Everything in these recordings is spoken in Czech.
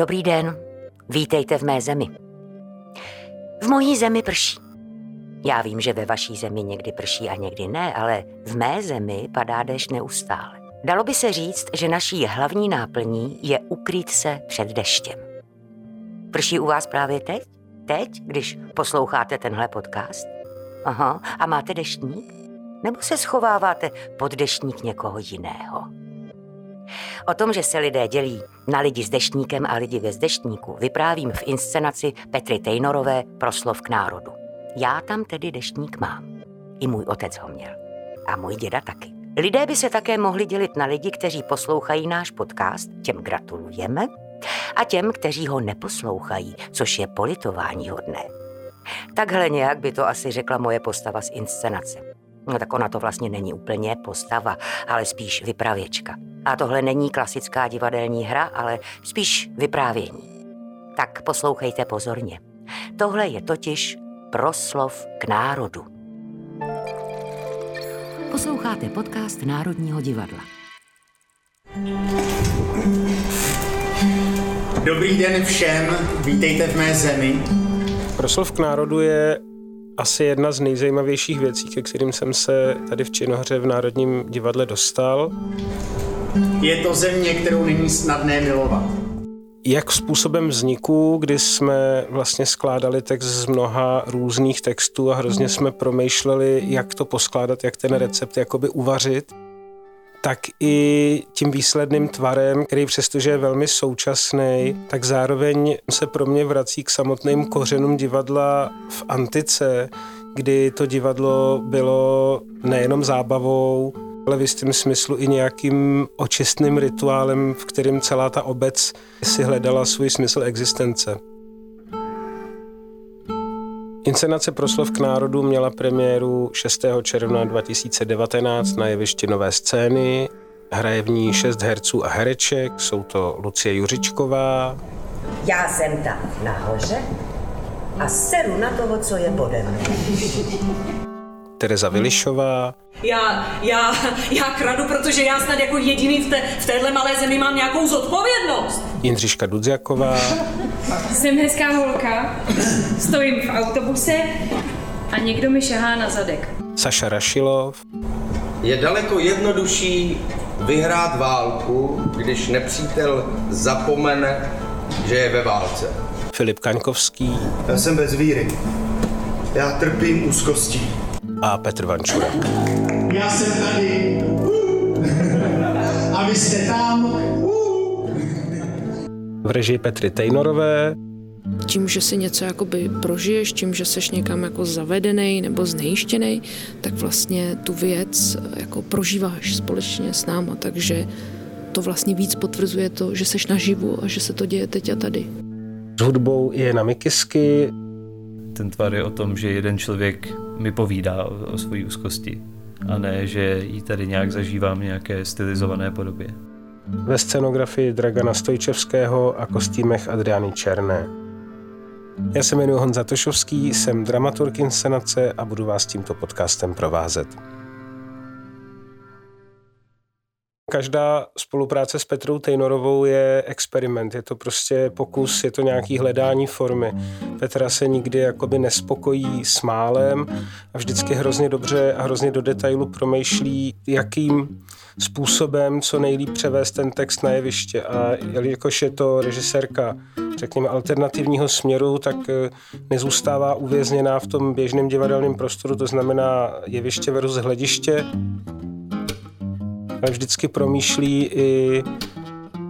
Dobrý den, vítejte v mé zemi. V mojí zemi prší. Já vím, že ve vaší zemi někdy prší a někdy ne, ale v mé zemi padá déšť neustále. Dalo by se říct, že naší hlavní náplní je ukrýt se před deštěm. Prší u vás právě teď? Teď, když posloucháte tenhle podcast? Aha, a máte deštník? Nebo se schováváte pod deštník někoho jiného? O tom, že se lidé dělí na lidi s deštníkem a lidi bez deštníku, vyprávím v inscenaci Petry Tejnorové Proslov k národu. Já tam tedy deštník mám. I můj otec ho měl. A můj děda taky. Lidé by se také mohli dělit na lidi, kteří poslouchají náš podcast, těm gratulujeme, a těm, kteří ho neposlouchají, což je politování hodné. Takhle nějak by to asi řekla moje postava z inscenace. No tak ona to vlastně není úplně postava, ale spíš vypravěčka. A tohle není klasická divadelní hra, ale spíš vyprávění. Tak poslouchejte pozorně. Tohle je totiž proslov k národu. Posloucháte podcast Národního divadla. Dobrý den všem, vítejte v mé zemi. Proslov k národu je asi jedna z nejzajímavějších věcí, ke kterým jsem se tady v Činohře v Národním divadle dostal. Je to země, kterou není snadné milovat. Jak způsobem vzniku, kdy jsme vlastně skládali text z mnoha různých textů a hrozně jsme promýšleli, jak to poskládat, jak ten recept jakoby uvařit, tak i tím výsledným tvarem, který přestože je velmi současný, tak zároveň se pro mě vrací k samotným kořenům divadla v antice, kdy to divadlo bylo nejenom zábavou, ale v jistém smyslu i nějakým očistným rituálem, v kterém celá ta obec si hledala svůj smysl existence. Inscenace Proslov k národu měla premiéru 6. června 2019 na jevišti Nové scény. Hraje v ní šest herců a hereček, jsou to Lucie Juřičková. Já jsem tam nahoře a seru na toho, co je pode. Tereza Vilišová. Já, já, já kradu, protože já snad jako jediný v, té, v téhle malé zemi mám nějakou zodpovědnost. Jindřiška Dudziaková. Jsem hezká holka, stojím v autobuse a někdo mi šahá na zadek. Saša Rašilov. Je daleko jednodušší vyhrát válku, když nepřítel zapomene, že je ve válce. Filip Kaňkovský. Já jsem bez víry. Já trpím úzkostí. A Petr Vančura. Já jsem tady. A vy jste tam. V režii Petry Tejnorové. Tím, že si něco jakoby prožiješ, tím, že seš někam jako zavedený nebo znejištěný, tak vlastně tu věc jako prožíváš společně s náma, takže to vlastně víc potvrzuje to, že seš naživu a že se to děje teď a tady. S hudbou je na Mikisky. Ten tvar je o tom, že jeden člověk mi povídá o, o své úzkosti a ne, že ji tady nějak zažívám v nějaké stylizované podobě. Ve scenografii Dragana Stojčevského a kostýmech Adriany Černé. Já se jmenuji Honza Tošovský, jsem dramaturg inscenace a budu vás tímto podcastem provázet. Každá spolupráce s Petrou Tejnorovou je experiment, je to prostě pokus, je to nějaký hledání formy. Petra se nikdy jakoby nespokojí s málem a vždycky hrozně dobře a hrozně do detailu promýšlí, jakým způsobem co nejlíp převést ten text na jeviště. A jelikož je to režisérka, řekněme, alternativního směru, tak eh, nezůstává uvězněná v tom běžném divadelním prostoru, to znamená jeviště versus hlediště, vždycky promýšlí i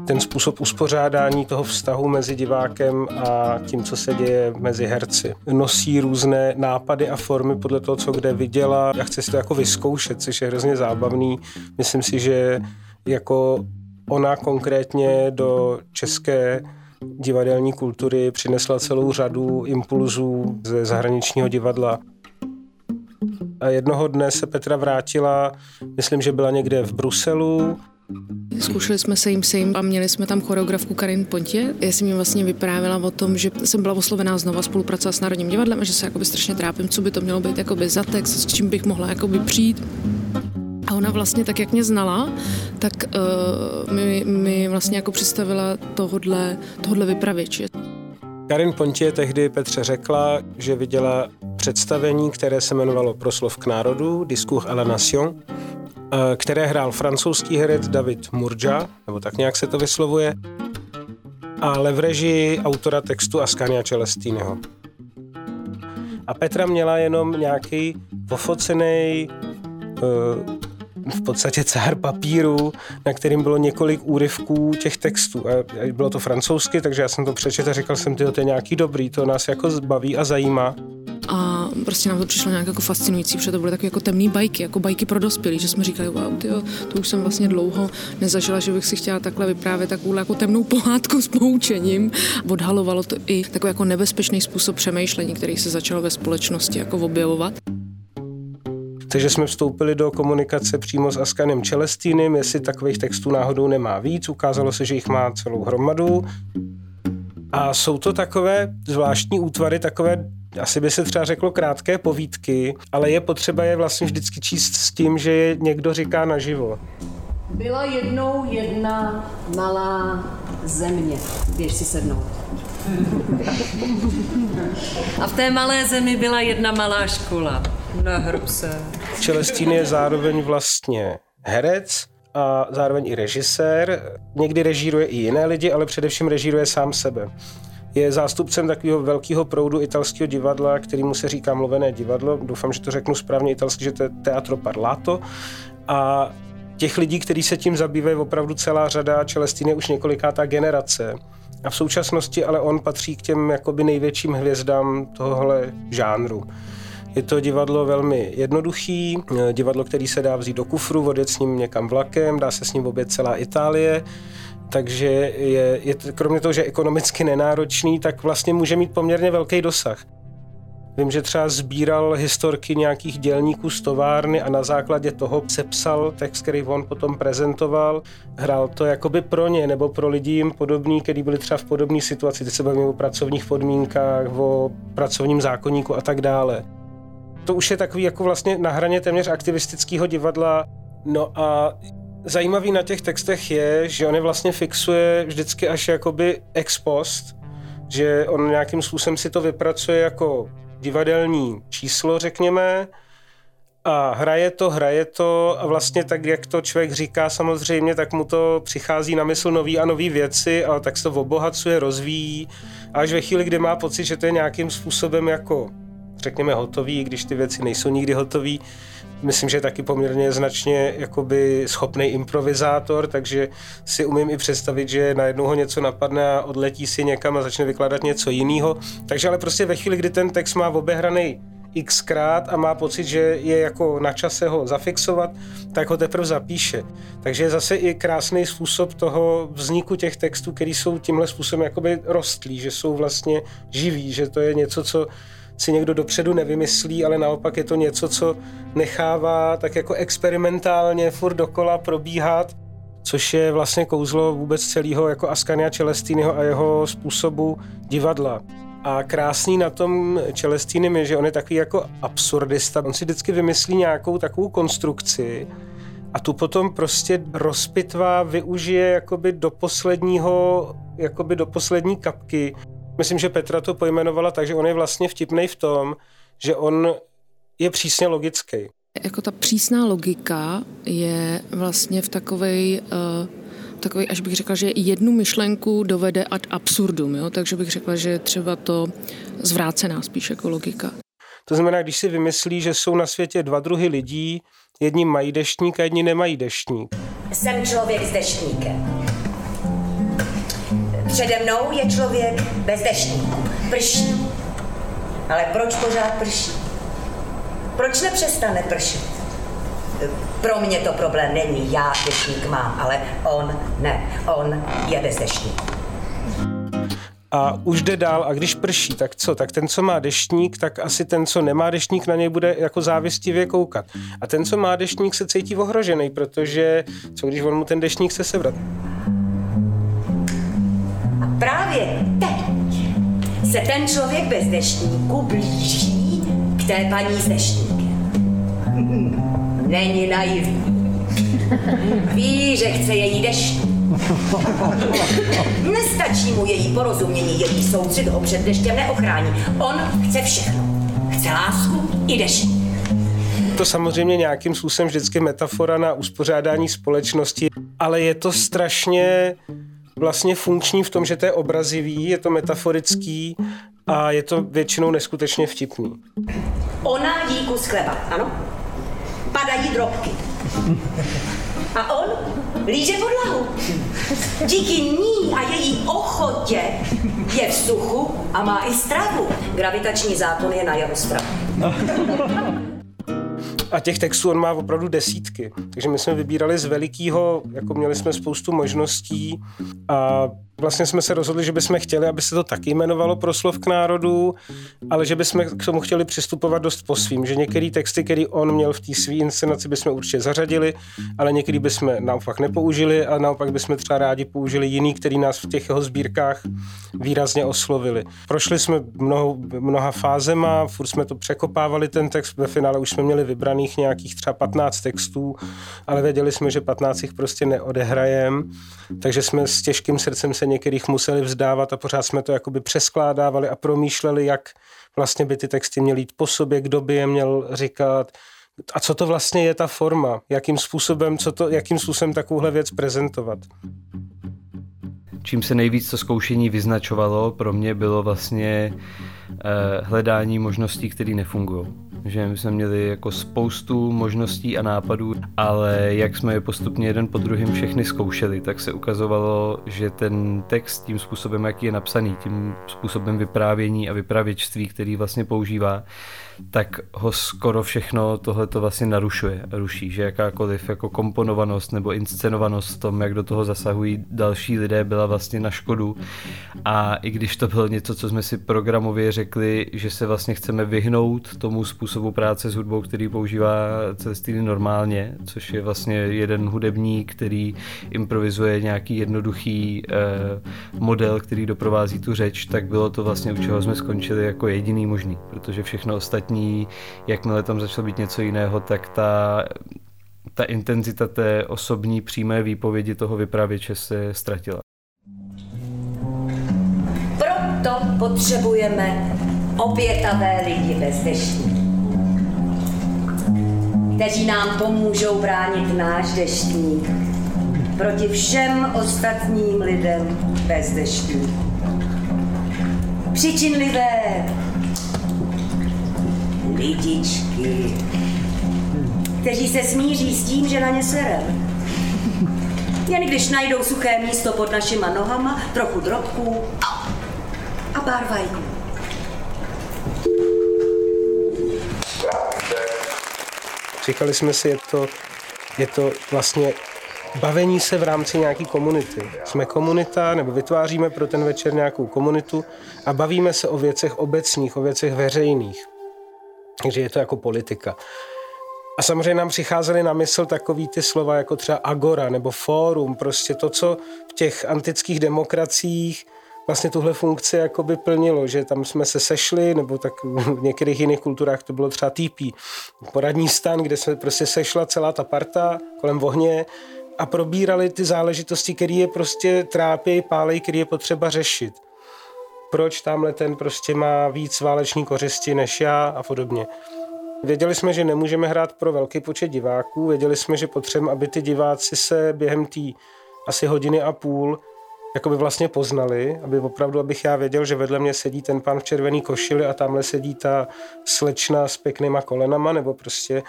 ten způsob uspořádání toho vztahu mezi divákem a tím, co se děje mezi herci. Nosí různé nápady a formy podle toho, co kde viděla a chce si to jako vyzkoušet, což je hrozně zábavný. Myslím si, že jako ona konkrétně do české divadelní kultury přinesla celou řadu impulzů ze zahraničního divadla. A jednoho dne se Petra vrátila, myslím, že byla někde v Bruselu, Zkoušeli jsme se jim sejm a měli jsme tam choreografku Karin Pontě. Já jsem jim vlastně vyprávěla o tom, že jsem byla oslovená znova spolupracovat s Národním divadlem a že se jakoby strašně trápím, co by to mělo být jakoby za text, s čím bych mohla jakoby přijít. A ona vlastně tak, jak mě znala, tak uh, mi, mi vlastně jako představila tohodle, tohodle vypravěče. Karin Pontě tehdy Petře řekla, že viděla představení, které se jmenovalo Proslov k národu, Discours à la Nation, eh, které hrál francouzský herec David Murja, nebo tak nějak se to vyslovuje, ale v režii autora textu Ascania Celestiniho. A Petra měla jenom nějaký pofocený uh, v podstatě cár papíru, na kterým bylo několik úryvků těch textů. A bylo to francouzsky, takže já jsem to přečetl a říkal jsem, ty to je nějaký dobrý, to nás jako baví a zajímá. A prostě nám to přišlo nějak jako fascinující, protože to byly takové jako temné bajky, jako bajky pro dospělí, že jsme říkali, wow, tyjo, to už jsem vlastně dlouho nezažila, že bych si chtěla takhle vyprávět takovou jako temnou pohádku s poučením. Odhalovalo to i takový jako nebezpečný způsob přemýšlení, který se začal ve společnosti jako objevovat. Takže jsme vstoupili do komunikace přímo s Askanem Čelestýnem, jestli takových textů náhodou nemá víc. Ukázalo se, že jich má celou hromadu. A jsou to takové zvláštní útvary, takové, asi by se třeba řeklo krátké povídky, ale je potřeba je vlastně vždycky číst s tím, že je někdo říká naživo. Byla jednou jedna malá země. Běž si sednout. A v té malé zemi byla jedna malá škola. Nehrb se. Čelestín je zároveň vlastně herec, a zároveň i režisér. Někdy režíruje i jiné lidi, ale především režíruje sám sebe. Je zástupcem takového velkého proudu italského divadla, kterýmu se říká mluvené divadlo. Doufám, že to řeknu správně italsky, že to je Teatro Parlato. A těch lidí, kteří se tím zabývají, opravdu celá řada. Čelestín je už několikátá generace. A v současnosti ale on patří k těm jakoby největším hvězdám tohohle žánru. Je to divadlo velmi jednoduchý, divadlo, který se dá vzít do kufru, odjet s ním někam vlakem, dá se s ním obět celá Itálie, takže je, je, kromě toho, že ekonomicky nenáročný, tak vlastně může mít poměrně velký dosah. Vím, že třeba sbíral historky nějakých dělníků z továrny a na základě toho sepsal text, který on potom prezentoval. Hrál to jakoby pro ně nebo pro lidi jim podobný, kteří byli třeba v podobné situaci. Teď se bavíme o pracovních podmínkách, o pracovním zákonníku a tak dále. To už je takový jako vlastně na hraně téměř aktivistického divadla. No a zajímavý na těch textech je, že on je vlastně fixuje vždycky až jakoby ex post, že on nějakým způsobem si to vypracuje jako divadelní číslo, řekněme, a hraje to, hraje to a vlastně tak, jak to člověk říká samozřejmě, tak mu to přichází na mysl nový a nový věci a tak se to obohacuje, rozvíjí. Až ve chvíli, kdy má pocit, že to je nějakým způsobem jako řekněme hotový, když ty věci nejsou nikdy hotový, myslím, že je taky poměrně značně jakoby schopný improvizátor, takže si umím i představit, že najednou ho něco napadne a odletí si někam a začne vykládat něco jiného. Takže ale prostě ve chvíli, kdy ten text má obehraný xkrát a má pocit, že je jako na čase ho zafixovat, tak ho teprve zapíše. Takže je zase i krásný způsob toho vzniku těch textů, který jsou tímhle způsobem jakoby rostlí, že jsou vlastně živí, že to je něco, co si někdo dopředu nevymyslí, ale naopak je to něco, co nechává tak jako experimentálně furt dokola probíhat, což je vlastně kouzlo vůbec celého jako Askania Celestýnyho a jeho způsobu divadla. A krásný na tom Celestýnem je, že on je takový jako absurdista. On si vždycky vymyslí nějakou takovou konstrukci a tu potom prostě rozpitvá, využije jakoby do posledního, jakoby do poslední kapky. Myslím, že Petra to pojmenovala tak, že on je vlastně vtipný v tom, že on je přísně logický. Jako ta přísná logika je vlastně v takovej, uh, takovej, až bych řekla, že jednu myšlenku dovede ad absurdum, jo? takže bych řekla, že třeba to zvrácená spíš jako logika. To znamená, když si vymyslí, že jsou na světě dva druhy lidí, jedni mají deštník a jedni nemají deštník. Jsem člověk s deštníkem. Přede mnou je člověk bez deštníku. Prší. Ale proč pořád prší? Proč nepřestane pršet? Pro mě to problém není, já deštník mám, ale on ne, on je bez deštníku. A už jde dál a když prší, tak co? Tak ten, co má deštník, tak asi ten, co nemá deštník, na něj bude jako závistivě koukat. A ten, co má deštník, se cítí ohrožený, protože co když on mu ten deštník chce sebrat? Právě teď se ten člověk bez deštníku blíží k té paní s deštníkem. Není naivní. Ví, že chce její dešť. Nestačí mu její porozumění, její soucit ho před deštěm neochrání. On chce všechno. Chce lásku i dešť. To samozřejmě nějakým způsobem vždycky metafora na uspořádání společnosti, ale je to strašně vlastně funkční v tom, že to je obrazivý, je to metaforický a je to většinou neskutečně vtipný. Ona jí kus chleba, ano? Padají drobky. A on líže podlahu. Díky ní a její ochotě je v suchu a má i stravu. Gravitační zákon je na jeho stranu. A těch textů on má opravdu desítky. Takže my jsme vybírali z velikého, jako měli jsme spoustu možností a vlastně jsme se rozhodli, že bychom chtěli, aby se to taky jmenovalo Proslov k národu, ale že bychom k tomu chtěli přistupovat dost po svým, že některé texty, které on měl v té své inscenaci, bychom určitě zařadili, ale některý bychom naopak nepoužili a naopak bychom třeba rádi použili jiný, který nás v těch jeho sbírkách výrazně oslovili. Prošli jsme mnoho, mnoha fázema, furt jsme to překopávali ten text, ve finále už jsme měli vybraných nějakých třeba 15 textů, ale věděli jsme, že 15 jich prostě neodehrajem, takže jsme s těžkým srdcem se některých museli vzdávat a pořád jsme to jakoby přeskládávali a promýšleli, jak vlastně by ty texty měly jít po sobě, kdo by je měl říkat, a co to vlastně je ta forma, jakým způsobem, co to, jakým způsobem takovouhle věc prezentovat. Čím se nejvíc to zkoušení vyznačovalo, pro mě bylo vlastně hledání možností, které nefungují. Že my jsme měli jako spoustu možností a nápadů, ale jak jsme je postupně jeden po druhém všechny zkoušeli, tak se ukazovalo, že ten text tím způsobem, jaký je napsaný, tím způsobem vyprávění a vypravěčství, který vlastně používá, tak ho skoro všechno tohle to vlastně narušuje, ruší, že jakákoliv jako komponovanost nebo inscenovanost v tom, jak do toho zasahují další lidé, byla vlastně na škodu. A i když to bylo něco, co jsme si programově řekli, že se vlastně chceme vyhnout tomu způsobu práce s hudbou, který používá Celestiny normálně, což je vlastně jeden hudebník, který improvizuje nějaký jednoduchý eh, model, který doprovází tu řeč, tak bylo to vlastně, u čeho jsme skončili jako jediný možný, protože všechno ostatní ostatní, jakmile tam začalo být něco jiného, tak ta, ta intenzita té osobní přímé výpovědi toho vypravěče se ztratila. Proto potřebujeme obětavé lidi bez deštní, kteří nám pomůžou bránit náš deštník proti všem ostatním lidem bez deštní. Přičinlivé, lidičky, kteří se smíří s tím, že na ně serem. Jen když najdou suché místo pod našima nohama, trochu drobků a pár vajků. Říkali jsme si, je to, je to vlastně bavení se v rámci nějaké komunity. Jsme komunita, nebo vytváříme pro ten večer nějakou komunitu a bavíme se o věcech obecných, o věcech veřejných. Takže je to jako politika. A samozřejmě nám přicházely na mysl takový ty slova jako třeba agora nebo fórum, prostě to, co v těch antických demokraciích vlastně tuhle funkci jakoby plnilo, že tam jsme se sešli, nebo tak v některých jiných kulturách to bylo třeba TP, poradní stan, kde se prostě sešla celá ta parta kolem ohně a probírali ty záležitosti, které je prostě trápí, pálej, které je potřeba řešit proč tamhle ten prostě má víc váleční kořisti než já a podobně. Věděli jsme, že nemůžeme hrát pro velký počet diváků, věděli jsme, že potřebujeme, aby ty diváci se během té asi hodiny a půl jako by vlastně poznali, aby opravdu, abych já věděl, že vedle mě sedí ten pán v červený košili a tamhle sedí ta slečna s pěknýma kolenama, nebo prostě,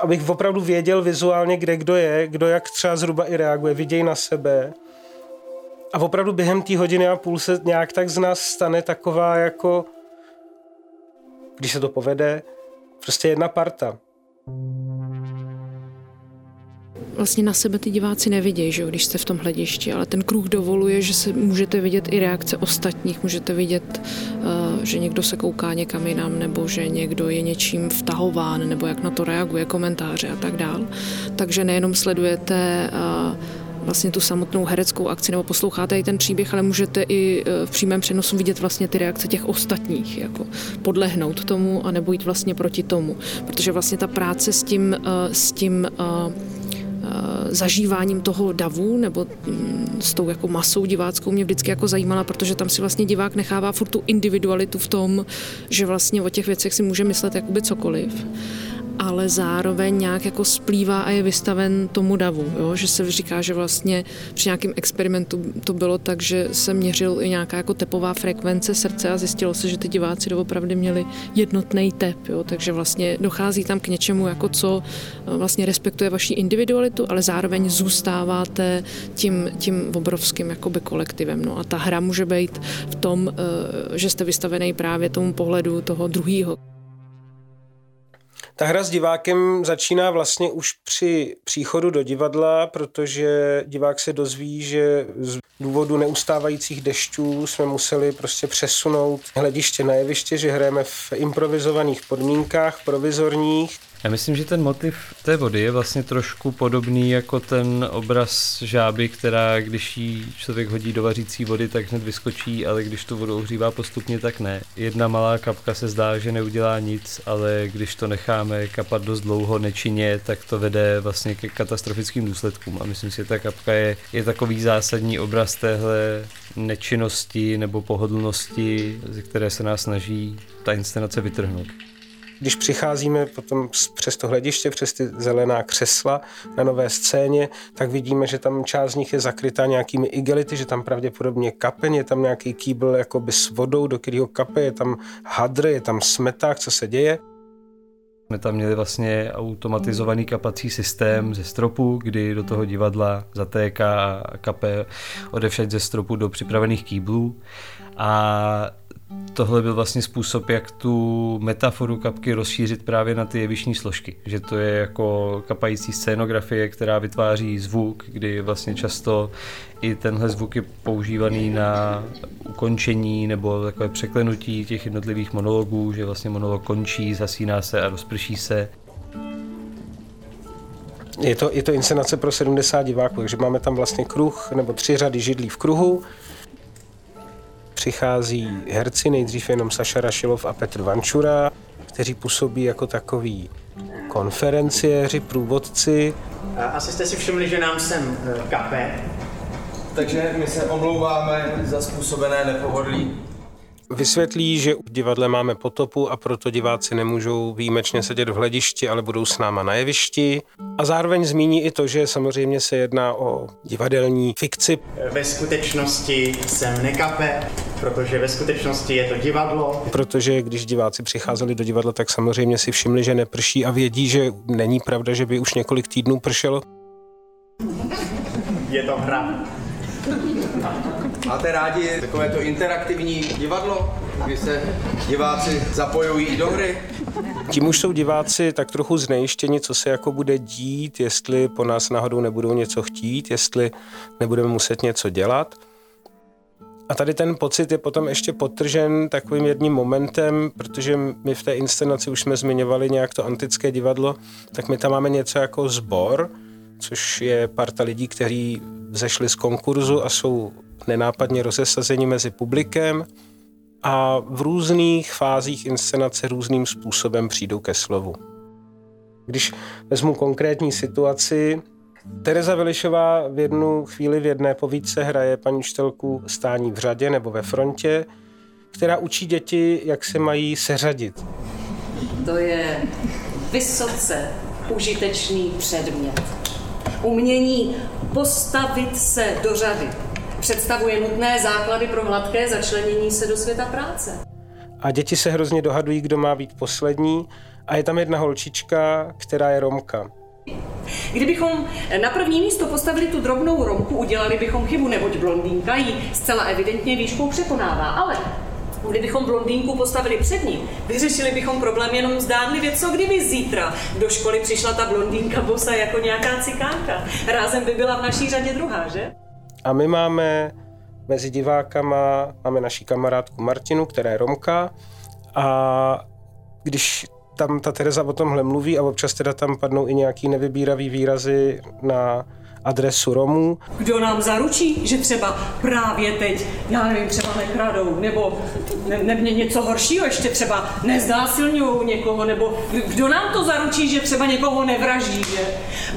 abych opravdu věděl vizuálně, kde kdo je, kdo jak třeba zhruba i reaguje, viděj na sebe a opravdu během té hodiny a půl se nějak tak z nás stane taková jako, když se to povede, prostě jedna parta. Vlastně na sebe ty diváci nevidějí, že když jste v tom hledišti, ale ten kruh dovoluje, že se můžete vidět i reakce ostatních, můžete vidět, eh, že někdo se kouká někam jinam, nebo že někdo je něčím vtahován, nebo jak na to reaguje, komentáře a tak dál. Takže nejenom sledujete uh, vlastně tu samotnou hereckou akci nebo posloucháte i ten příběh, ale můžete i e, v přímém přenosu vidět vlastně ty reakce těch ostatních, jako podlehnout tomu a nebo jít vlastně proti tomu. Protože vlastně ta práce s tím, e, s tím e, zažíváním toho davu nebo mm, s tou jako masou diváckou mě vždycky jako zajímala, protože tam si vlastně divák nechává furt tu individualitu v tom, že vlastně o těch věcech si může myslet jakoby cokoliv ale zároveň nějak jako splývá a je vystaven tomu davu. Jo? Že se říká, že vlastně při nějakém experimentu to bylo tak, že se měřil i nějaká jako tepová frekvence srdce a zjistilo se, že ty diváci doopravdy měli jednotný tep. Jo? Takže vlastně dochází tam k něčemu, jako co eh, vlastně respektuje vaši individualitu, ale zároveň zůstáváte tím, tím obrovským jakoby kolektivem. No a ta hra může být v tom, eh, že jste vystavený právě tomu pohledu toho druhého. Ta hra s divákem začíná vlastně už při příchodu do divadla, protože divák se dozví, že z důvodu neustávajících dešťů jsme museli prostě přesunout hlediště na jeviště, že hrajeme v improvizovaných podmínkách, provizorních já myslím, že ten motiv té vody je vlastně trošku podobný jako ten obraz žáby, která když jí člověk hodí do vařící vody, tak hned vyskočí, ale když tu vodu ohřívá postupně, tak ne. Jedna malá kapka se zdá, že neudělá nic, ale když to necháme kapat dost dlouho nečinně, tak to vede vlastně ke katastrofickým důsledkům. A myslím si, že ta kapka je, je takový zásadní obraz téhle nečinnosti nebo pohodlnosti, ze které se nás snaží ta inscenace vytrhnout. Když přicházíme potom přes to hlediště, přes ty zelená křesla na nové scéně, tak vidíme, že tam část z nich je zakrytá nějakými igelity, že tam pravděpodobně kapen, je tam nějaký kýbl jakoby s vodou, do kterého kape, je tam hadr, je tam smeták, co se děje. Jsme tam měli vlastně automatizovaný kapací systém ze stropu, kdy do toho divadla zatéká a kape odevšať ze stropu do připravených kýblů. A tohle byl vlastně způsob, jak tu metaforu kapky rozšířit právě na ty jevišní složky. Že to je jako kapající scénografie, která vytváří zvuk, kdy vlastně často i tenhle zvuk je používaný na ukončení nebo takové překlenutí těch jednotlivých monologů, že vlastně monolog končí, zasíná se a rozprší se. Je to, je to inscenace pro 70 diváků, takže máme tam vlastně kruh nebo tři řady židlí v kruhu přichází herci, nejdřív jenom Saša Rašilov a Petr Vančura, kteří působí jako takový konferenciéři, průvodci. Asi jste si všimli, že nám sem eh, kape. Takže my se omlouváme za způsobené nepohodlí vysvětlí, že v divadle máme potopu a proto diváci nemůžou výjimečně sedět v hledišti, ale budou s náma na jevišti. A zároveň zmíní i to, že samozřejmě se jedná o divadelní fikci. Ve skutečnosti jsem nekape, protože ve skutečnosti je to divadlo. Protože když diváci přicházeli do divadla, tak samozřejmě si všimli, že neprší a vědí, že není pravda, že by už několik týdnů pršelo. Je to hra. Máte rádi takové to interaktivní divadlo, kdy se diváci zapojují i do hry? Tím už jsou diváci tak trochu znejištěni, co se jako bude dít, jestli po nás náhodou nebudou něco chtít, jestli nebudeme muset něco dělat. A tady ten pocit je potom ještě potržen takovým jedním momentem, protože my v té inscenaci už jsme zmiňovali nějak to antické divadlo, tak my tam máme něco jako sbor, což je parta lidí, kteří vzešli z konkurzu a jsou nenápadně rozesazeni mezi publikem a v různých fázích inscenace různým způsobem přijdou ke slovu. Když vezmu konkrétní situaci, Tereza Velišová v jednu chvíli v jedné povídce hraje paní učitelku stání v řadě nebo ve frontě, která učí děti, jak se mají seřadit. To je vysoce užitečný předmět. Umění postavit se do řady představuje nutné základy pro hladké začlenění se do světa práce. A děti se hrozně dohadují, kdo má být poslední. A je tam jedna holčička, která je Romka. Kdybychom na první místo postavili tu drobnou Romku, udělali bychom chybu, neboť blondýnka ji zcela evidentně výškou překonává. Ale Kdybychom blondýnku postavili před ní, vyřešili bychom problém jenom zdánlivě, co kdyby zítra do školy přišla ta blondýnka bosa jako nějaká cikánka. Rázem by byla v naší řadě druhá, že? A my máme mezi divákama, máme naší kamarádku Martinu, která je Romka a když tam ta Tereza o tomhle mluví a občas teda tam padnou i nějaký nevybíravý výrazy na adresu Romů. Kdo nám zaručí, že třeba právě teď, já nevím, třeba nekradou, nebo ne, ne, ne, něco horšího, ještě třeba neznásilňují někoho, nebo kdo nám to zaručí, že třeba někoho nevraždí, že?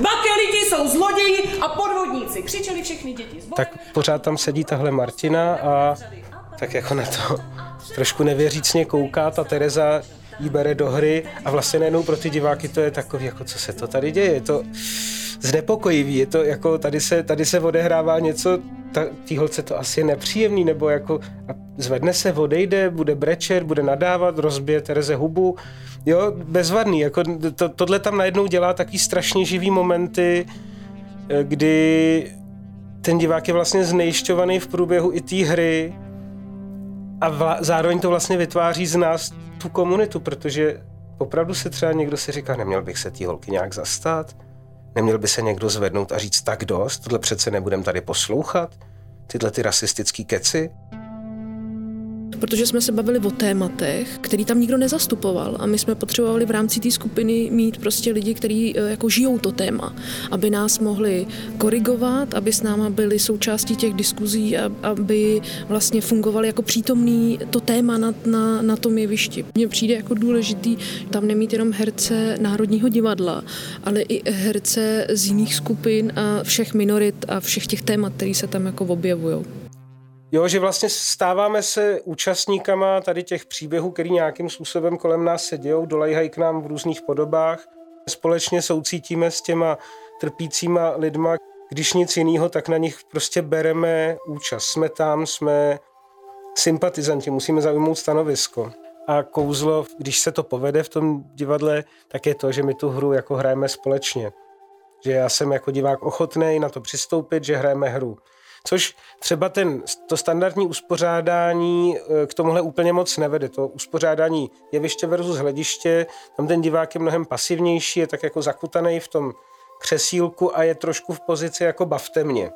Bakeliti jsou zloději a podvodníci, křičeli všechny děti. Tak pořád tam sedí tahle Martina a tak jako na to trošku nevěřícně kouká, ta Tereza jí bere do hry a vlastně najednou pro ty diváky to je takový, jako co se to tady děje, je to znepokojivý, je to jako tady se, tady se odehrává něco, ta, tý holce to asi je nepříjemný, nebo jako a zvedne se, odejde, bude brečet, bude nadávat, rozbije Tereze hubu, jo, bezvadný, jako to, tohle tam najednou dělá taky strašně živý momenty, eh, kdy ten divák je vlastně znejišťovaný v průběhu i té hry a vla, zároveň to vlastně vytváří z nás tu komunitu, protože opravdu se třeba někdo si říká, neměl bych se té holky nějak zastat, neměl by se někdo zvednout a říct tak dost, tohle přece nebudem tady poslouchat, tyhle ty rasistický keci protože jsme se bavili o tématech, který tam nikdo nezastupoval a my jsme potřebovali v rámci té skupiny mít prostě lidi, kteří eh, jako žijou to téma, aby nás mohli korigovat, aby s náma byli součástí těch diskuzí, aby vlastně fungovali jako přítomný to téma na, na, na tom jevišti. Mně přijde jako důležitý tam nemít jenom herce Národního divadla, ale i herce z jiných skupin a všech minorit a všech těch témat, které se tam jako objevují. Jo, že vlastně stáváme se účastníkama tady těch příběhů, který nějakým způsobem kolem nás se dějou, dolejhají k nám v různých podobách. Společně soucítíme s těma trpícíma lidma. Když nic jiného, tak na nich prostě bereme účast. Jsme tam, jsme sympatizanti, musíme zaujmout stanovisko. A kouzlo, když se to povede v tom divadle, tak je to, že my tu hru jako hrajeme společně. Že já jsem jako divák ochotný na to přistoupit, že hrajeme hru. Což třeba ten, to standardní uspořádání eh, k tomuhle úplně moc nevede. To uspořádání jeviště versus hlediště, tam ten divák je mnohem pasivnější, je tak jako zakutaný v tom křesílku a je trošku v pozici jako bavte mě.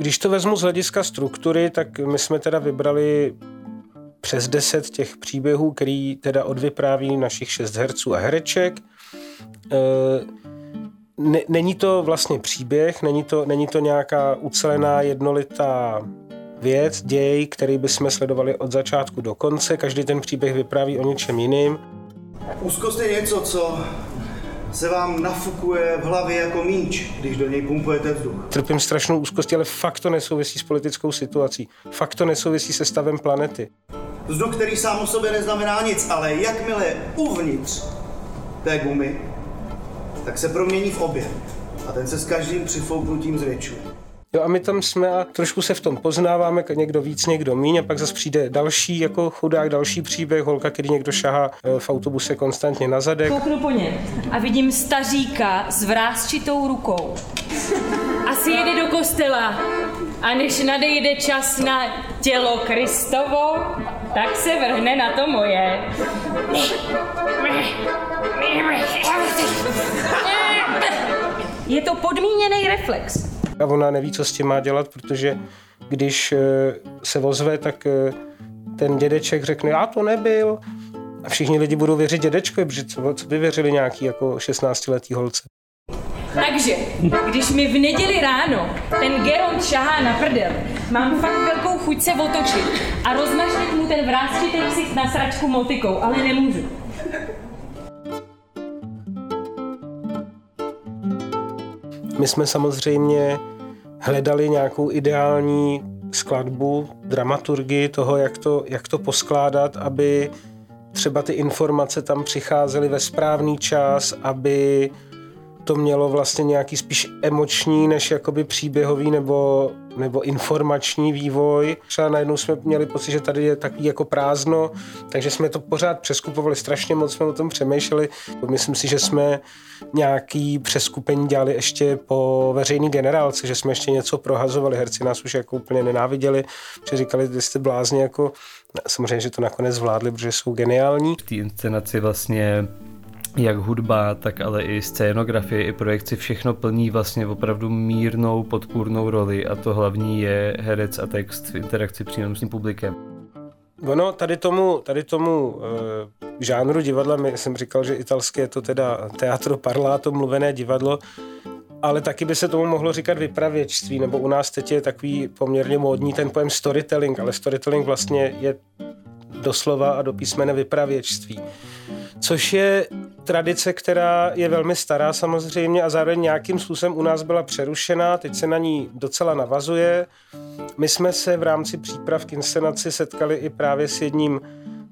Když to vezmu z hlediska struktury, tak my jsme teda vybrali přes deset těch příběhů, který teda odvypráví našich šest herců a hereček. E, není to vlastně příběh, není to, není to nějaká ucelená jednolitá věc, děj, který bychom sledovali od začátku do konce. Každý ten příběh vypráví o něčem jiným. Úzkost je něco, co se vám nafukuje v hlavě jako míč, když do něj pumpujete vzduch. Trpím strašnou úzkostí, ale fakt to nesouvisí s politickou situací. Fakt to nesouvisí se stavem planety. Vzduch, který sám o sobě neznamená nic, ale jakmile uvnitř té gumy, tak se promění v objem. A ten se s každým přifouknutím zvětšuje. Jo a my tam jsme a trošku se v tom poznáváme, někdo víc, někdo míň a pak zase přijde další jako chudák, další příběh, holka, který někdo šahá eh, v autobuse konstantně na zadek. Kouknu po něm a vidím staříka s vrázčitou rukou. Asi jede do kostela a než nadejde čas na tělo Kristovo, tak se vrhne na to moje. Je to podmíněný reflex a ona neví, co s tím má dělat, protože když eh, se ozve, tak eh, ten dědeček řekne, já to nebyl. A všichni lidi budou věřit dědečkovi, protože co, co by věřili nějaký jako 16-letý holce. Takže, když mi v neděli ráno ten Geront šahá na prdel, mám fakt velkou chuť se otočit a rozmažnit mu ten vrázčitý ksicht na sračku motikou, ale nemůžu. My jsme samozřejmě hledali nějakou ideální skladbu, dramaturgii toho, jak to, jak to poskládat, aby třeba ty informace tam přicházely ve správný čas, aby to mělo vlastně nějaký spíš emoční než jakoby příběhový nebo, nebo informační vývoj. Třeba najednou jsme měli pocit, že tady je takový jako prázdno, takže jsme to pořád přeskupovali, strašně moc jsme o tom přemýšleli. Myslím si, že jsme nějaký přeskupení dělali ještě po veřejný generálce, že jsme ještě něco prohazovali, herci nás už jako úplně nenáviděli, že říkali, že jste blázni jako samozřejmě, že to nakonec zvládli, protože jsou geniální. V té inscenaci vlastně jak hudba, tak ale i scénografie, i projekci, všechno plní vlastně opravdu mírnou podpůrnou roli a to hlavní je herec a text v interakci přímo s tím publikem. Ono tady tomu, tady tomu uh, žánru divadla, my jsem říkal, že italské je to teda teatro parlato, mluvené divadlo, ale taky by se tomu mohlo říkat vypravěčství, nebo u nás teď je takový poměrně módní ten pojem storytelling, ale storytelling vlastně je doslova a do písmene vypravěčství. Což je tradice, která je velmi stará samozřejmě a zároveň nějakým způsobem u nás byla přerušená, teď se na ní docela navazuje. My jsme se v rámci příprav k inscenaci setkali i právě s jedním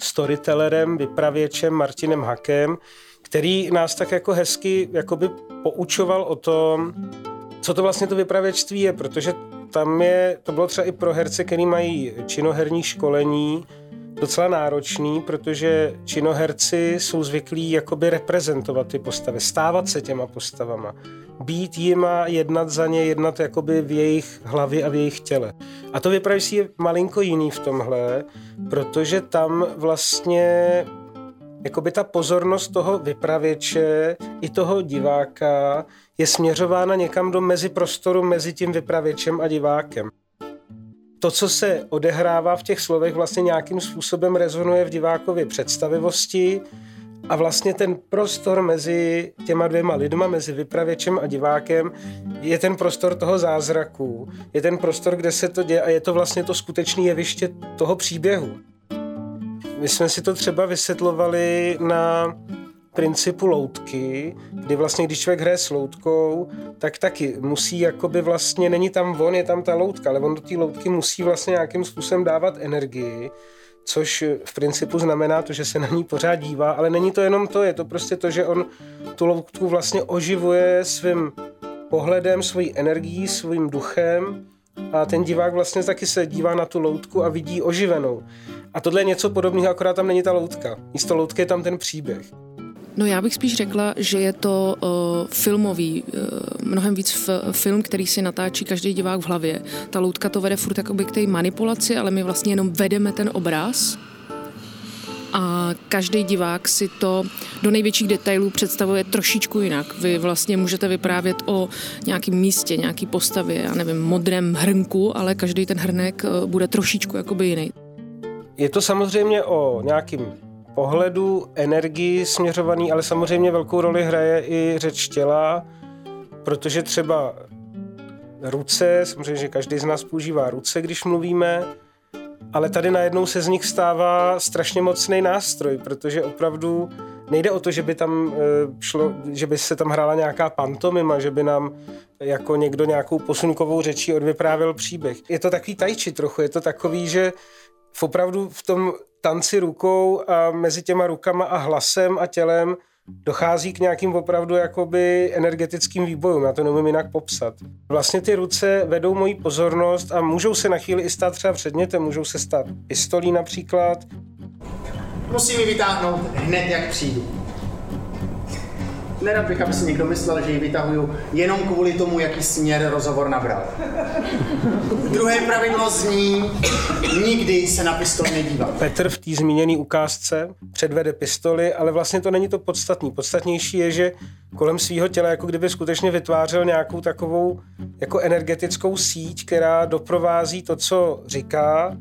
storytellerem, vypravěčem Martinem Hakem, který nás tak jako hezky jakoby poučoval o tom, co to vlastně to vypravěčství je, protože tam je, to bylo třeba i pro herce, který mají činoherní školení, docela náročný, protože činoherci jsou zvyklí jakoby reprezentovat ty postavy, stávat se těma postavama, být jima, jednat za ně, jednat jakoby v jejich hlavě a v jejich těle. A to si je malinko jiný v tomhle, protože tam vlastně jakoby ta pozornost toho vypravěče i toho diváka je směřována někam do meziprostoru mezi tím vypravěčem a divákem to, co se odehrává v těch slovech, vlastně nějakým způsobem rezonuje v divákově představivosti a vlastně ten prostor mezi těma dvěma lidma, mezi vypravěčem a divákem, je ten prostor toho zázraku, je ten prostor, kde se to děje a je to vlastně to skutečné jeviště toho příběhu. My jsme si to třeba vysvětlovali na principu loutky, kdy vlastně, když člověk hraje s loutkou, tak taky musí, jakoby vlastně, není tam on, je tam ta loutka, ale on do té loutky musí vlastně nějakým způsobem dávat energii, což v principu znamená to, že se na ní pořád dívá, ale není to jenom to, je to prostě to, že on tu loutku vlastně oživuje svým pohledem, svojí energií, svým duchem a ten divák vlastně taky se dívá na tu loutku a vidí oživenou. A tohle je něco podobného, akorát tam není ta loutka. Místo loutky je tam ten příběh. No já bych spíš řekla, že je to uh, filmový, uh, mnohem víc f- film, který si natáčí každý divák v hlavě. Ta loutka to vede furt jakoby k té manipulaci, ale my vlastně jenom vedeme ten obraz a každý divák si to do největších detailů představuje trošičku jinak. Vy vlastně můžete vyprávět o nějakém místě, nějaký postavě, já nevím, modrém hrnku, ale každý ten hrnek eh, bude trošičku jakoby jiný. Je to samozřejmě o nějakým pohledu energii směřovaný, ale samozřejmě velkou roli hraje i řeč těla, protože třeba ruce, samozřejmě, že každý z nás používá ruce, když mluvíme, ale tady najednou se z nich stává strašně mocný nástroj, protože opravdu nejde o to, že by tam e, šlo, že by se tam hrála nějaká pantomima, že by nám jako někdo nějakou posunkovou řečí odvyprávěl příběh. Je to takový tajči trochu, je to takový, že v opravdu v tom tanci rukou a mezi těma rukama a hlasem a tělem dochází k nějakým opravdu jakoby energetickým výbojům, já to nemůžu jinak popsat. Vlastně ty ruce vedou moji pozornost a můžou se na chvíli i stát třeba předmětem, můžou se stát pistolí například. Musím ji vytáhnout hned, jak přijdu. Nerad bych, aby si někdo myslel, že ji vytahuju jenom kvůli tomu, jaký směr rozhovor nabral. Druhé pravidlo zní, nikdy se na pistoli nedívat. Petr v té zmíněné ukázce předvede pistoli, ale vlastně to není to podstatný. Podstatnější je, že kolem svého těla jako kdyby skutečně vytvářel nějakou takovou jako energetickou síť, která doprovází to, co říká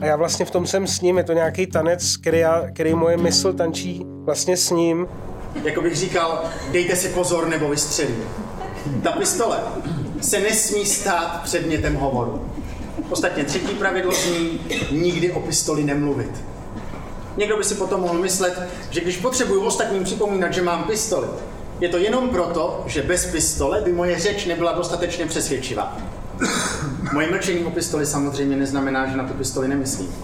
a já vlastně v tom jsem s ním, je to nějaký tanec, který, já, který moje mysl tančí vlastně s ním jako bych říkal, dejte si pozor nebo vystřelím. Ta pistole se nesmí stát předmětem hovoru. Ostatně třetí pravidlo zní nikdy o pistoli nemluvit. Někdo by si potom mohl myslet, že když potřebuju ostatním připomínat, že mám pistoli, je to jenom proto, že bez pistole by moje řeč nebyla dostatečně přesvědčivá. Moje mlčení o pistoli samozřejmě neznamená, že na tu pistoli nemyslím.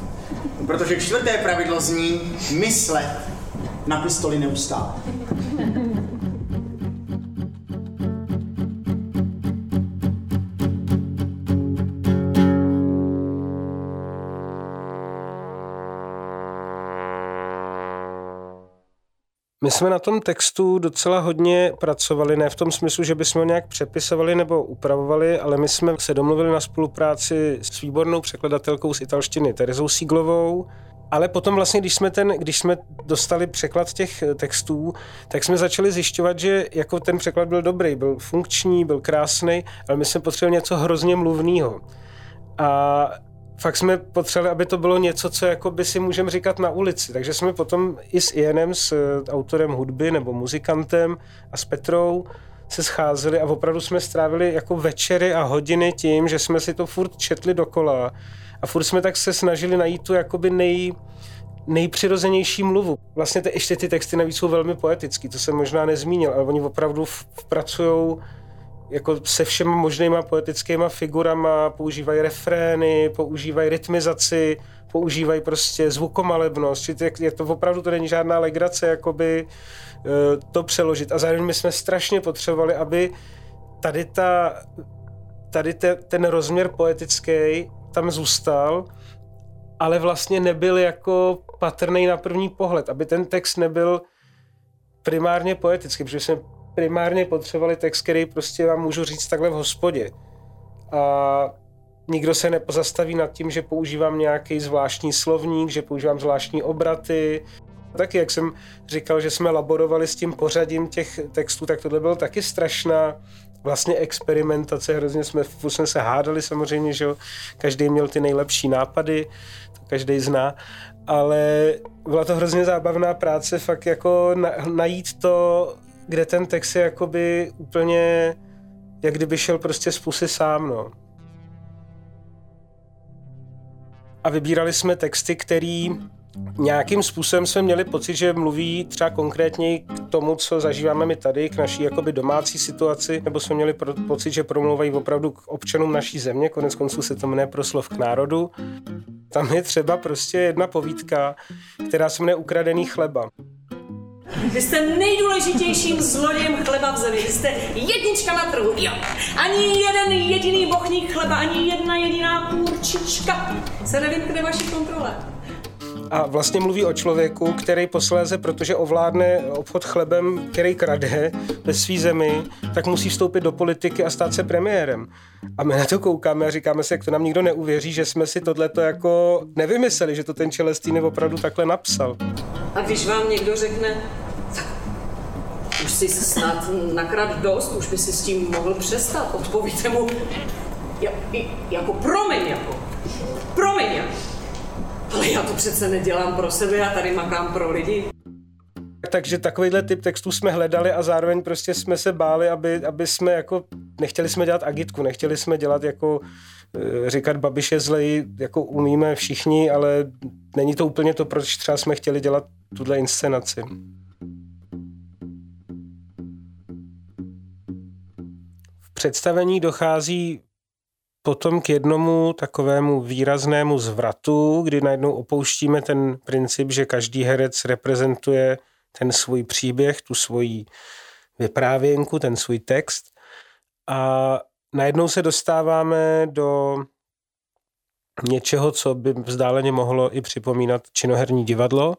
Protože čtvrté pravidlo zní myslet na pistoli neustále. My jsme na tom textu docela hodně pracovali, ne v tom smyslu, že bychom ho nějak přepisovali nebo upravovali, ale my jsme se domluvili na spolupráci s výbornou překladatelkou z italštiny Terezou Síglovou, ale potom vlastně, když jsme, ten, když jsme dostali překlad těch textů, tak jsme začali zjišťovat, že jako ten překlad byl dobrý, byl funkční, byl krásný, ale my jsme potřebovali něco hrozně mluvného. A fakt jsme potřebovali, aby to bylo něco, co jako by si můžeme říkat na ulici. Takže jsme potom i s Ianem, s autorem hudby nebo muzikantem a s Petrou se scházeli a opravdu jsme strávili jako večery a hodiny tím, že jsme si to furt četli dokola a furt jsme tak se snažili najít tu jakoby nej, nejpřirozenější mluvu. Vlastně ty, ještě ty texty navíc jsou velmi poetický, to jsem možná nezmínil, ale oni opravdu pracují jako se všemi možnýma poetickýma figurama, používají refrény, používají rytmizaci, používají prostě zvukomalebnost, či je to opravdu to není žádná legrace, jakoby eh, to přeložit. A zároveň my jsme strašně potřebovali, aby tady ta, tady te, ten rozměr poetický tam zůstal, ale vlastně nebyl jako patrný na první pohled, aby ten text nebyl primárně poetický, protože jsme primárně potřebovali text, který prostě vám můžu říct takhle v hospodě. A nikdo se nepozastaví nad tím, že používám nějaký zvláštní slovník, že používám zvláštní obraty. Taky, jak jsem říkal, že jsme laborovali s tím pořadím těch textů, tak tohle bylo taky strašná vlastně experimentace, hrozně jsme, jsme se hádali samozřejmě, že každý měl ty nejlepší nápady, to každý zná, ale byla to hrozně zábavná práce, fakt jako na, najít to, kde ten text je jakoby úplně, jak kdyby šel prostě z pusy sám, no. A vybírali jsme texty, který nějakým způsobem jsme měli pocit, že mluví třeba konkrétně k tomu, co zažíváme my tady, k naší jakoby domácí situaci, nebo jsme měli pro, pocit, že promluvají opravdu k občanům naší země, konec konců se to jmenuje proslov k národu. Tam je třeba prostě jedna povídka, která se jmenuje Ukradený chleba. Vy jste nejdůležitějším zlodějem chleba v zemi. Vy jste jednička na trhu, jo. Ani jeden jediný bochník chleba, ani jedna jediná kurčička se nevymkne vaší kontrole a vlastně mluví o člověku, který posléze, protože ovládne obchod chlebem, který krade ve své zemi, tak musí vstoupit do politiky a stát se premiérem. A my na to koukáme a říkáme si, jak to nám nikdo neuvěří, že jsme si tohleto jako nevymysleli, že to ten Čelestýn opravdu takhle napsal. A když vám někdo řekne, už si snad nakrát dost, už by si s tím mohl přestat, odpovíte mu, jako promiň, jako, promiň, jako. Ale já to přece nedělám pro sebe, já tady makám pro lidi. Takže takovýhle typ textů jsme hledali a zároveň prostě jsme se báli, aby, aby jsme jako, nechtěli jsme dělat agitku, nechtěli jsme dělat jako eh, říkat Babiš je zlej, jako umíme všichni, ale není to úplně to, proč třeba jsme chtěli dělat tuhle inscenaci. V představení dochází potom k jednomu takovému výraznému zvratu, kdy najednou opouštíme ten princip, že každý herec reprezentuje ten svůj příběh, tu svoji vyprávěnku, ten svůj text a najednou se dostáváme do něčeho, co by vzdáleně mohlo i připomínat činoherní divadlo.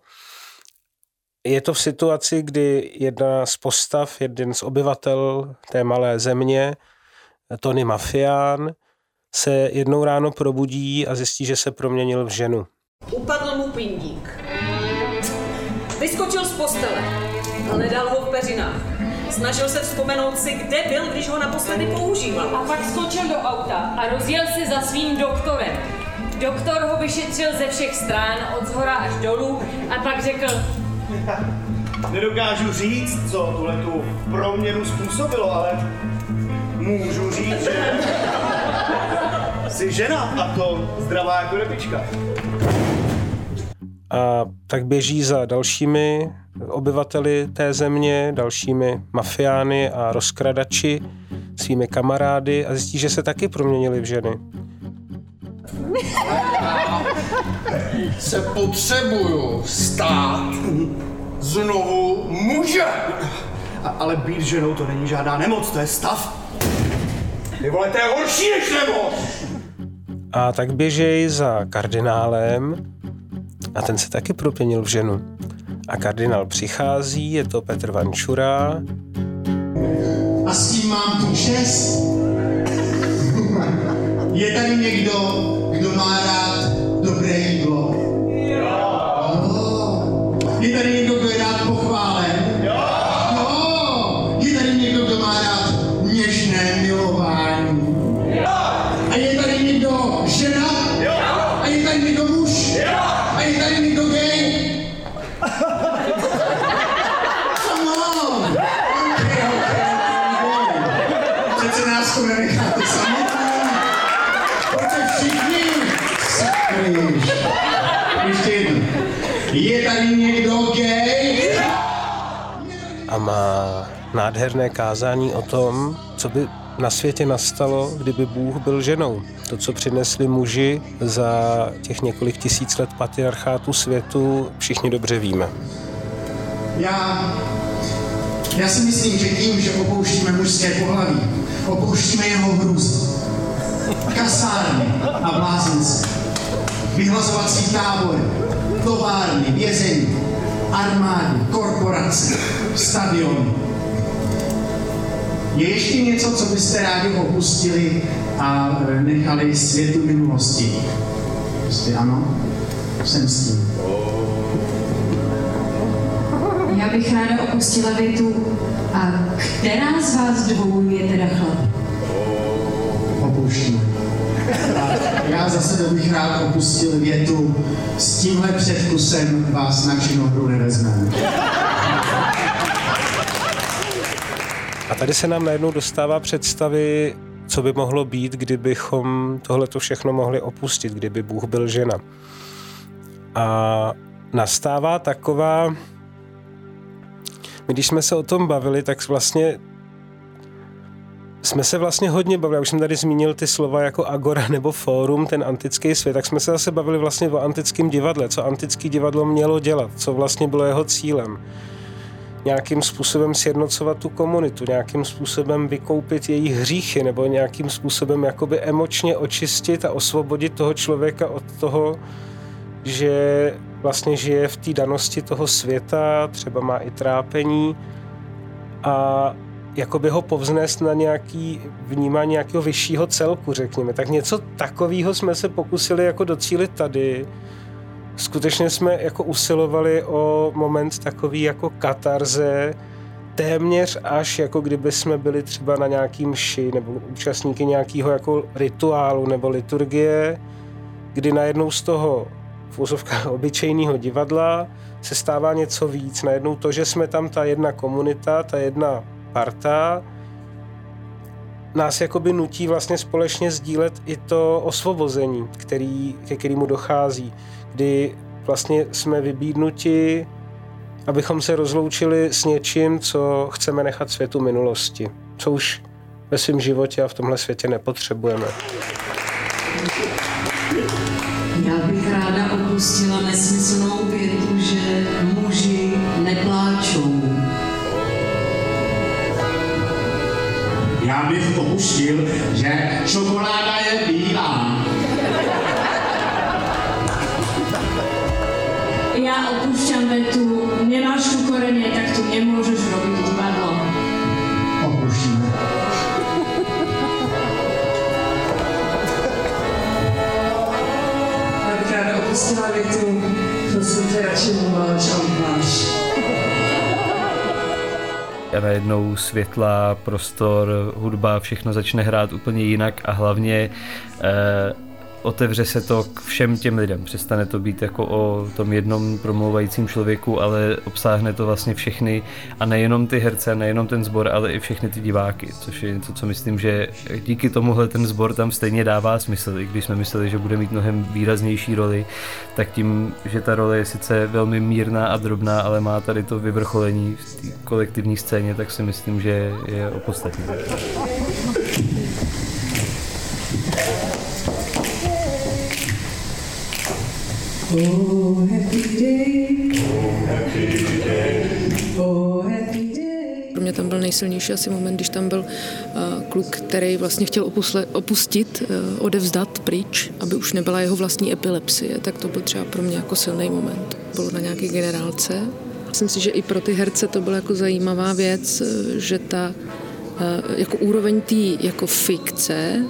Je to v situaci, kdy jedna z postav, jeden z obyvatel té malé země, Tony Mafián, se jednou ráno probudí a zjistí, že se proměnil v ženu. Upadl mu pindík. Vyskočil z postele a nedal ho v peřinách. Snažil se vzpomenout si, kde byl, když ho naposledy používal. A pak skočil do auta a rozjel si za svým doktorem. Doktor ho vyšetřil ze všech stran, od zhora až dolů a pak řekl... Nedokážu říct, co tuhle tu proměnu způsobilo, ale můžu říct, že jsi žena a to zdravá jako repička. A tak běží za dalšími obyvateli té země, dalšími mafiány a rozkradači, svými kamarády a zjistí, že se taky proměnili v ženy. se potřebuju stát znovu muže. A, ale být ženou to není žádná nemoc, to je stav. Ty vole, to je horší než nemoc. A tak běžej za kardinálem a ten se taky proměnil v ženu. A kardinál přichází, je to Petr Vančura. A s tím mám tu čest. Je tady někdo, kdo má rád dobré jídlo? Jo. žena? Nádherné kázání o tom, co by na světě nastalo, kdyby Bůh byl ženou. To, co přinesli muži za těch několik tisíc let patriarchátu světu, všichni dobře víme. Já, já si myslím, že tím, že opouštíme mužské pohlaví, opouštíme jeho hrůzy. Kasárny a blázince, vyhlazovací tábory, továrny, vězení, armády, korporace, stadiony. Je ještě něco, co byste rádi opustili a nechali světu minulosti? Prostě ano, jsem s tím. Já bych ráda opustila větu, a která z vás dvou je teda chlap? Opouštíme. A já za sebe bych rád opustil větu, s tímhle předkusem vás na činohru nevezmeme. A tady se nám najednou dostává představy, co by mohlo být, kdybychom tohleto všechno mohli opustit, kdyby Bůh byl žena. A nastává taková... My když jsme se o tom bavili, tak vlastně jsme se vlastně hodně bavili, já už jsem tady zmínil ty slova jako agora nebo fórum, ten antický svět, tak jsme se zase bavili vlastně o antickém divadle, co antický divadlo mělo dělat, co vlastně bylo jeho cílem nějakým způsobem sjednocovat tu komunitu, nějakým způsobem vykoupit její hříchy nebo nějakým způsobem jakoby emočně očistit a osvobodit toho člověka od toho, že vlastně žije v té danosti toho světa, třeba má i trápení a jakoby ho povznést na nějaký vnímání nějakého vyššího celku, řekněme. Tak něco takového jsme se pokusili jako docílit tady, skutečně jsme jako usilovali o moment takový jako katarze, téměř až jako kdyby jsme byli třeba na nějaký mši nebo účastníky nějakého jako rituálu nebo liturgie, kdy najednou z toho v úzovkách obyčejného divadla se stává něco víc. Najednou to, že jsme tam ta jedna komunita, ta jedna parta, nás jakoby nutí vlastně společně sdílet i to osvobození, který, ke kterému dochází kdy vlastně jsme vybídnuti, abychom se rozloučili s něčím, co chceme nechat světu minulosti, co už ve svém životě a v tomhle světě nepotřebujeme. Opustil, že čokoláda je bílá. Já opúšťam vetu, nemáš tu korene, tak tu nemôžeš robiť divadlo. Opustíme. Já ráda opustila větu, prosím tě, radši mluváš a máš. A najednou světla, prostor, hudba, všechno začne hrát úplně jinak a hlavně eh, otevře se to k všem těm lidem. Přestane to být jako o tom jednom promlouvajícím člověku, ale obsáhne to vlastně všechny a nejenom ty herce, nejenom ten sbor, ale i všechny ty diváky, což je něco, co myslím, že díky tomuhle ten sbor tam stejně dává smysl, i když jsme mysleli, že bude mít mnohem výraznější roli, tak tím, že ta role je sice velmi mírná a drobná, ale má tady to vyvrcholení v té kolektivní scéně, tak si myslím, že je opodstatné. Pro mě tam byl nejsilnější asi moment, když tam byl uh, kluk, který vlastně chtěl opusle, opustit, uh, odevzdat pryč, aby už nebyla jeho vlastní epilepsie, tak to byl třeba pro mě jako silný moment. Bylo na nějaké generálce. Myslím si, že i pro ty herce to byla jako zajímavá věc, že ta jako úroveň té jako fikce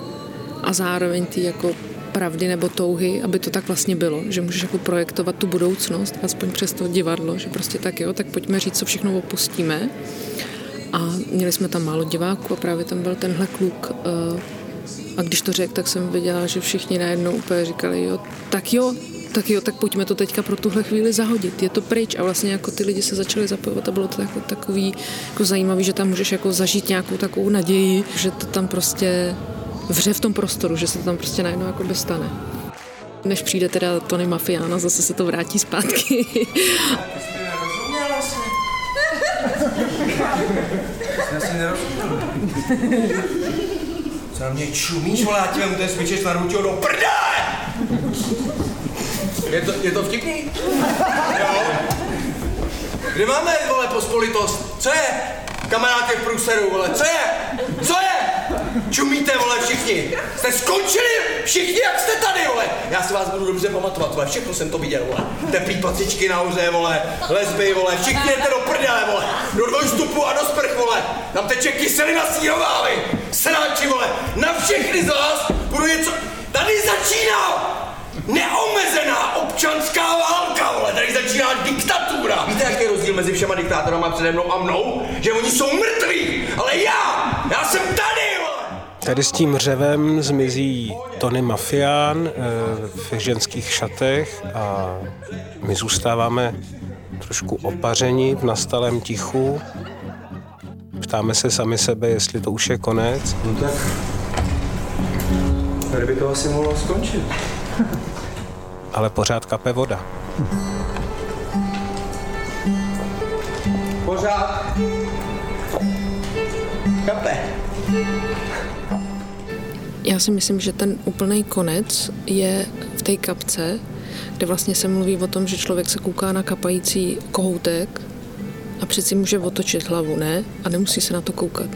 a zároveň ty jako pravdy nebo touhy, aby to tak vlastně bylo, že můžeš jako projektovat tu budoucnost, aspoň přes to divadlo, že prostě tak jo, tak pojďme říct, co všechno opustíme. A měli jsme tam málo diváků a právě tam byl tenhle kluk, eh, A když to řekl, tak jsem viděla, že všichni najednou úplně říkali, jo, tak jo, tak jo, tak pojďme to teďka pro tuhle chvíli zahodit. Je to pryč a vlastně jako ty lidi se začali zapojovat a bylo to jako takový jako zajímavý, že tam můžeš jako zažít nějakou takovou naději, že to tam prostě vře v tom prostoru, že se to tam prostě najednou jako stane. Než přijde teda Tony Mafiana, zase se to vrátí zpátky. Já si nerozuměl. Co na mě čumíš, vole, já ti vemu ten smyčec na ručo do prdele! Je to, je to vtipný? Jo? Kde máme, vole, pospolitost? Co je? Kamarád v průseru, vole, co je? Čumíte, vole, všichni. Jste skončili všichni, jak jste tady, vole. Já si vás budu dobře pamatovat, vole, všechno jsem to viděl, vole. Teplý pacičky nahoře, vole, lesby, vole, všichni jdete do prdele, vole. Do dvojstupu a do sprch, vole. Tam teče kyselina sírová, vy. Sráči, vole. Na všechny z vás budu něco... Tady začíná neomezená občanská válka, vole, tady začíná diktatura. Víte, jaký je rozdíl mezi všema diktátorama přede mnou a mnou? Že oni jsou mrtví, ale já, já jsem tady. Tady s tím řevem zmizí Tony Mafián eh, v ženských šatech a my zůstáváme trošku opaření v nastalém tichu. Ptáme se sami sebe, jestli to už je konec. No tak, tady by to asi mohlo skončit. Ale pořád kape voda. Pořád. Kape. Já si myslím, že ten úplný konec je v té kapce, kde vlastně se mluví o tom, že člověk se kouká na kapající kohoutek a přeci může otočit hlavu, ne? A nemusí se na to koukat.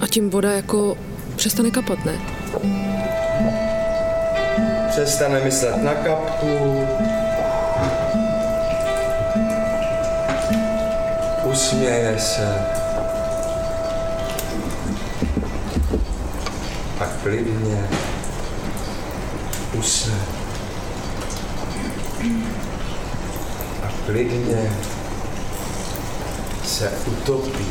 A tím voda jako přestane kapat, ne? Přestane myslet na kapku. Usměje se. Klidně usne. A klidně se utopí.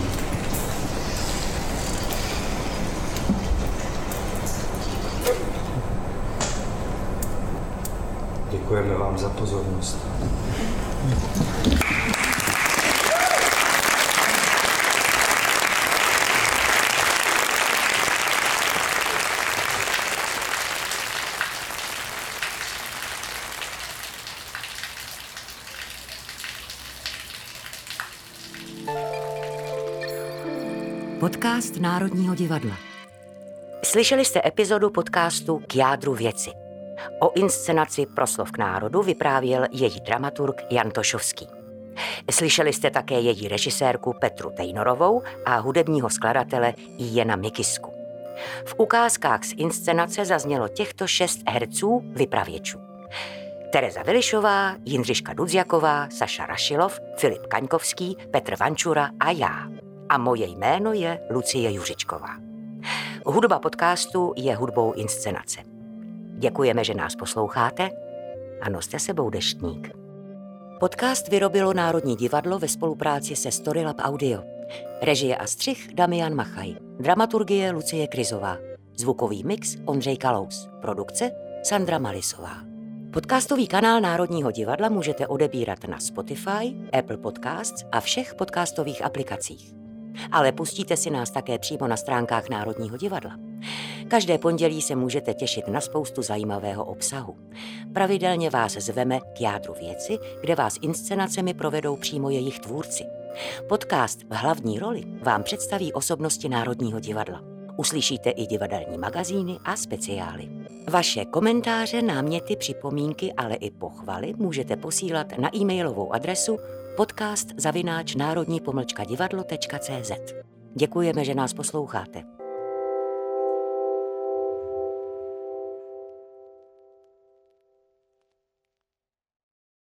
Děkujeme vám za pozornost. Podcast Národního divadla. Slyšeli jste epizodu podcastu K jádru věci. O inscenaci Proslov k národu vyprávěl její dramaturg Jan Tošovský. Slyšeli jste také její režisérku Petru Tejnorovou a hudebního skladatele Jena Mikisku. V ukázkách z inscenace zaznělo těchto šest herců vypravěčů. Tereza Vilišová, Jindřiška Dudziaková, Saša Rašilov, Filip Kaňkovský, Petr Vančura a já. A moje jméno je Lucie Juřičková. Hudba podcastu je hudbou inscenace. Děkujeme, že nás posloucháte a noste sebou deštník. Podcast vyrobilo Národní divadlo ve spolupráci se Storylab Audio. Režie a střih Damian Machaj. Dramaturgie Lucie Krizová. Zvukový mix Ondřej Kalous. Produkce Sandra Malisová. Podcastový kanál Národního divadla můžete odebírat na Spotify, Apple Podcasts a všech podcastových aplikacích. Ale pustíte si nás také přímo na stránkách Národního divadla. Každé pondělí se můžete těšit na spoustu zajímavého obsahu. Pravidelně vás zveme k jádru věci, kde vás inscenacemi provedou přímo jejich tvůrci. Podcast v hlavní roli vám představí osobnosti Národního divadla. Uslyšíte i divadelní magazíny a speciály. Vaše komentáře, náměty, připomínky, ale i pochvaly můžete posílat na e-mailovou adresu podcast zavináč národní divadlo.cz. Děkujeme, že nás posloucháte.